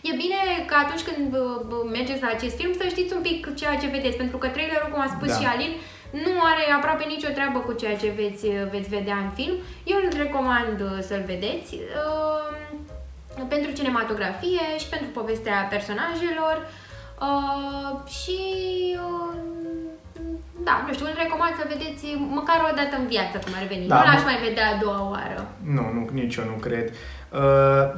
E bine că atunci când bă, bă, mergeți la acest film să știți un pic ceea ce vedeți, pentru că trailerul, cum a spus Da. și Alin, nu are aproape nicio treabă cu ceea ce veți, veți vedea în film. Eu îl recomand uh, să-l vedeți uh, pentru cinematografie și pentru povestea personajelor uh, și uh, da, nu știu, îl recomand să vedeți măcar o dată în viață cum ar veni. Da, nu l-aș mă- mai vedea a doua oară. Nu, nu, nici eu nu cred. Uh,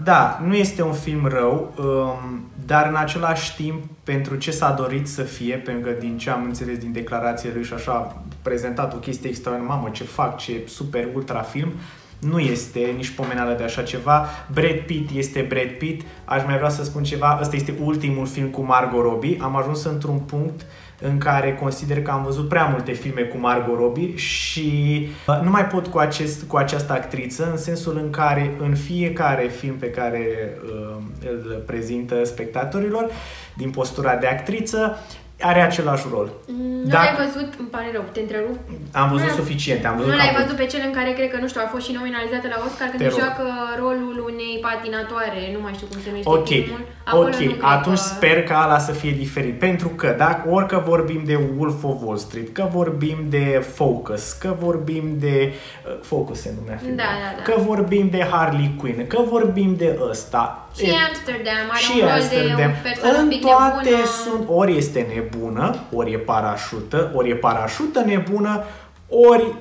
da, nu este un film rău, um, dar în același timp, pentru ce s-a dorit să fie, pentru că din ce am înțeles din declarație lui și așa, a prezentat o chestie extraordinară, mamă, ce fac, ce super ultra film, nu este nici pomenală de așa ceva. Brad Pitt este Brad Pitt. Aș mai vrea să spun ceva. Ăsta este ultimul film cu Margot Robbie. Am ajuns într-un punct în care consider că am văzut prea multe filme cu Margot Robbie și uh, nu mai pot cu, acest, cu această actriță în sensul în care în fiecare film pe care uh, îl prezintă spectatorilor din postura de actriță are același rol. Nu Dacă- l-ai văzut, îmi pare rău, te întrerup. Am văzut Nu. suficiente, am văzut Nu cam l-ai puțin. văzut pe cel în care cred că, nu știu, a fost și nominalizată la Oscar când Te își rog. joacă rolul unei patinatoare, nu mai știu cum se numește Ok, filmul. Acolo nu ok, cred atunci că... sper ca ala să fie diferit. Pentru că dacă orică vorbim de Wolf of Wall Street, că vorbim de Focus, că vorbim de... uh, Focus se numea filmul. Da, da, da. Că vorbim de Harley Quinn, că vorbim de ăsta. Și E- Amsterdam are și un rol Amsterdam. de o persoană un În pic toate nebună. sunt, ori este nebună, ori e parașută, ori e parașută nebună, ori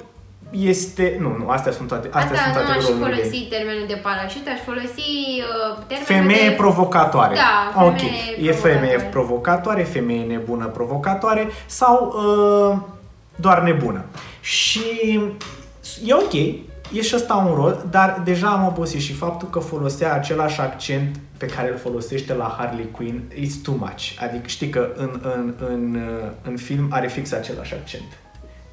este... Nu, nu, astea sunt toate, astea Asta sunt nu toate aș rolurile. folosi termenul de parașută, aș folosi uh, termenul Femeie de... provocatoare. Da, ok. femeie E femeie provocatoare. provocatoare, femeie nebună provocatoare sau uh, doar nebună. Și e ok, e și ăsta un rol, dar deja am obosit și faptul că folosea același accent pe care îl folosește la Harley Quinn is too much. Adică știi că în, în, în, uh, în film are fix același accent.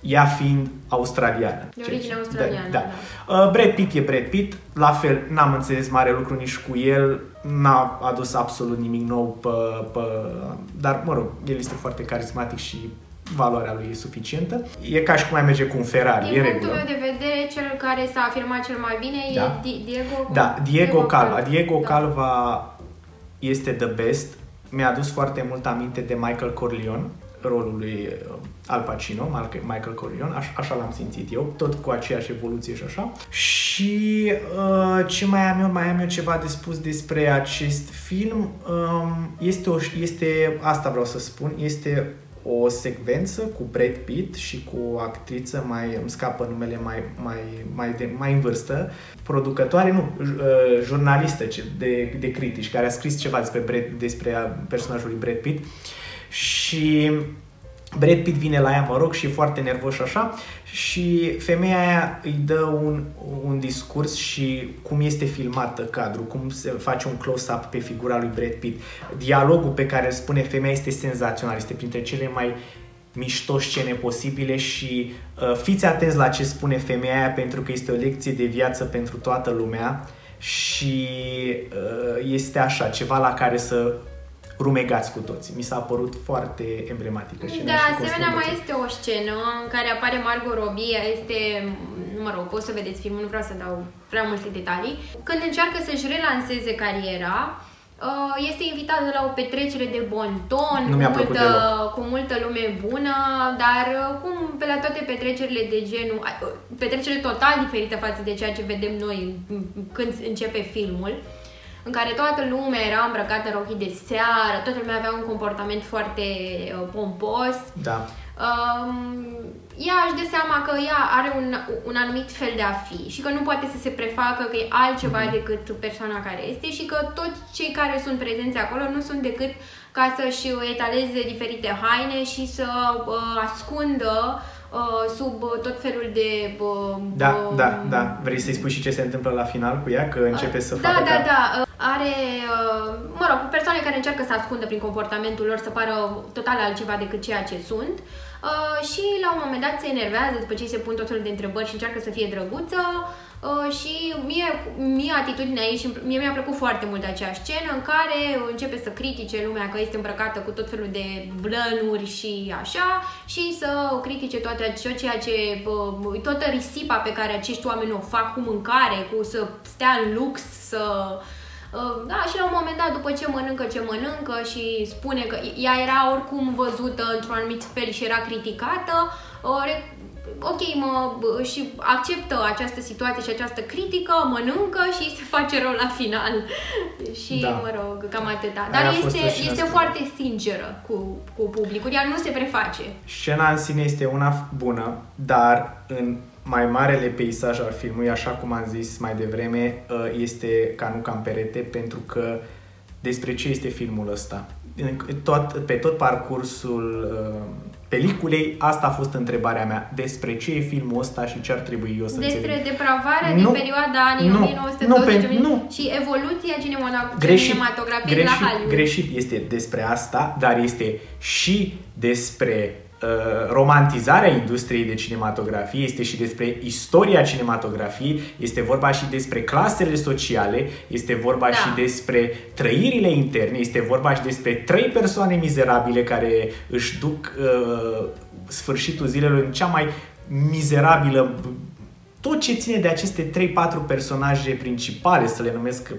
Ea fiind australiană. De origine Ceea ce- australiană, Da, da. Uh, Brad Pitt e Brad Pitt, la fel, n-am înțeles mare lucru nici cu el, n-a adus absolut nimic nou pe, pe... Dar, mă rog, el este foarte carismatic și valoarea lui e suficientă. E ca și cum ai merge cu un Ferrari, Din e punctul regulă. meu de vedere, cel care s-a afirmat cel mai bine Da. e Di- Diego... Da, Diego Calva. Diego Da. Calva este the best. Mi-a adus foarte mult aminte de Michael Corleone, rolul lui uh, Al Pacino, Mal- Michael Corleone, Aș, așa l-am simțit eu, tot cu aceeași evoluție și așa. Și uh, ce mai am eu? Mai am eu ceva de spus despre acest film. Um, este, o, este, asta vreau să spun, este o secvență cu Brad Pitt și cu o actriță mai, îmi scapă numele mai, mai, mai, de, mai în vârstă, producătoare, nu, j- uh, jurnalistă ce- de, de critici, care a scris ceva despre, Brad, despre a- personajul lui Brad Pitt. Și Brad Pitt vine la ea, mă rog, și e foarte nervos și așa și femeia aia îi dă un, un discurs și cum este filmată cadrul, cum se face un close-up pe figura lui Brad Pitt. Dialogul pe care îl spune femeia este senzațional, este printre cele mai mișto scene posibile și uh, fiți atenți la ce spune femeia aia pentru că este o lecție de viață pentru toată lumea și uh, este așa, ceva la care să rumegați cu toți. Mi s-a părut foarte emblematică scena De și asemenea, costumul mai este o scenă în care apare Margot Robbie, ea este, mă rog, o să vedeți filmul, nu vreau să dau prea multe detalii, când încearcă să-și relanseze cariera, uh, este invitată la o petrecere de bon ton, Nu cu, mi-a plăcut multă, deloc. cu multă lume bună, dar uh, cum pe la toate petrecerile de genul, uh, petrecere total diferită față de ceea ce vedem noi mm, când începe filmul, în care toată lumea era îmbrăcată în rochii de seară, toată lumea avea un comportament foarte uh, pompos. Da. Um, ea își dă seama că ea are un, un anumit fel de a fi și că nu poate să se prefacă că e altceva Mhm. decât persoana care este și că toți cei care sunt prezenți acolo nu sunt decât ca să-și etaleze diferite haine și să uh, ascundă uh, sub uh, tot felul de... Uh, Da, uh, da, da. Vrei să-i spui și ce se întâmplă la final cu ea? Că începe să da, facă da, ca... da. Are, uh, mă rog, persoane care încearcă să ascundă prin comportamentul lor să pară total altceva decât ceea ce sunt. Uh, și la un moment dat se enervează după ce îi se pun tot felul de întrebări și încearcă să fie drăguță. Uh, și mie, mie atitudinea ei și mie mi-a plăcut foarte mult acea scenă în care începe să critique lumea că este îmbrăcată cu tot felul de blănuri și așa și să critique toate tot ceea ce, uh, toată risipa pe care acești oameni o fac cu mâncare, cu să stea în lux, să Uh, da, și la un moment dat, după ce mănâncă ce mănâncă și spune că ea era oricum văzută într-un anumit fel și era criticată, uh, re- ok, mă, b- și acceptă această situație și această critică, mănâncă și se face rău la final. și, Da. mă rog, cam atâta. Aia Dar a fost este, o scenă este scurtă. foarte sinceră cu, cu publicul, ea nu se preface. Scena în sine este una bună, dar în mai marele peisaj al filmului, așa cum am zis mai devreme, uh, este ca nu ca în perete, pentru că despre ce este filmul ăsta? În- Tot, pe tot parcursul uh, peliculei, asta a fost întrebarea mea. Despre ce e filmul ăsta și ce ar trebui eu să Despre înțeleg? depravarea Nu, din perioada anii nu, 1920 nu, pe- nu. și evoluția cinematogra- Greșit, cinematografiei greșit, la Hollywood. greșit. Este despre asta, dar este și despre uh, romantizarea industriei de cinematografie, este și despre istoria cinematografiei, este vorba și despre clasele sociale, este vorba Da. și despre trăirile interne, este vorba și despre trei persoane mizerabile care își duc uh, sfârșitul zilelor în cea mai mizerabilă tot ce ține de aceste 3-4 personaje principale, să le numesc, că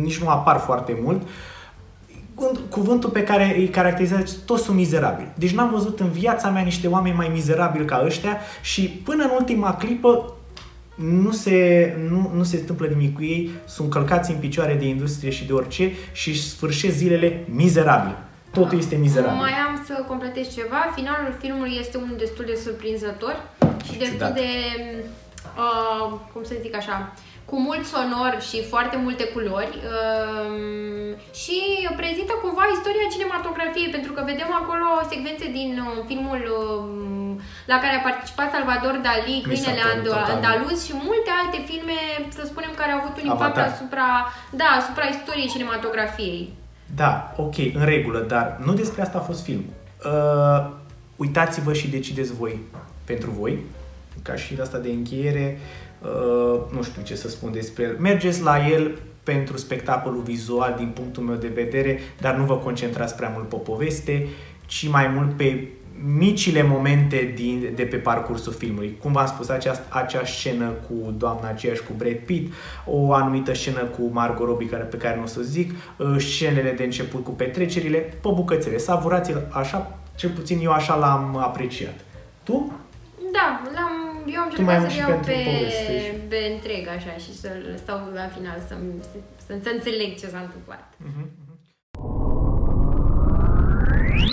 nici nu apar foarte mult, cuvânt- cuvântul pe care îi caracterizează, toți sunt mizerabili. Deci n-am văzut în viața mea niște oameni mai mizerabili ca ăștia și până în ultima clipă nu se, nu, nu se întâmplă nimic cu ei, sunt călcați în picioare de industrie și de orice și își sfârșesc zilele mizerabile. Totul este mizerabil. Mai am să completez ceva. Finalul filmului este unul destul de surprinzător și destul ciudat. de, uh, cum să zic așa, cu mult sonor și foarte multe culori um, și prezintă cumva istoria cinematografiei, pentru că vedem acolo secvențe din uh, filmul um, la care a participat Salvador Dali, Câinele Misato, Andu- total. Andaluz și multe alte filme, să spunem, care au avut un impact Avatar. asupra, da, asupra istoriei cinematografiei. Da, ok, în regulă, dar nu despre asta a fost filmul. Uh, uitați-vă și decideți voi pentru voi, ca și asta de încheiere, uh, nu știu ce să spun despre el. Mergeți la el pentru spectacolul vizual din punctul meu de vedere, dar nu vă concentrați prea mult pe poveste, ci mai mult pe micile momente din, de pe parcursul filmului. Cum v-am spus, aceast, acea scenă cu doamna aceeași cu Brad Pitt, o anumită scenă cu Margot Robbie care, pe care nu o să o zic, uh, scenele de început cu petrecerile, pe bucățele. Savurați-l așa, cel puțin eu așa l-am apreciat. Tu? Da, l-am, eu am Tu mai încercat ai să și iau pentru pe, poveste și- pe întreg așa și să-l stau la final să, să, să înțeleg ce s-a întâmplat. Uh-huh.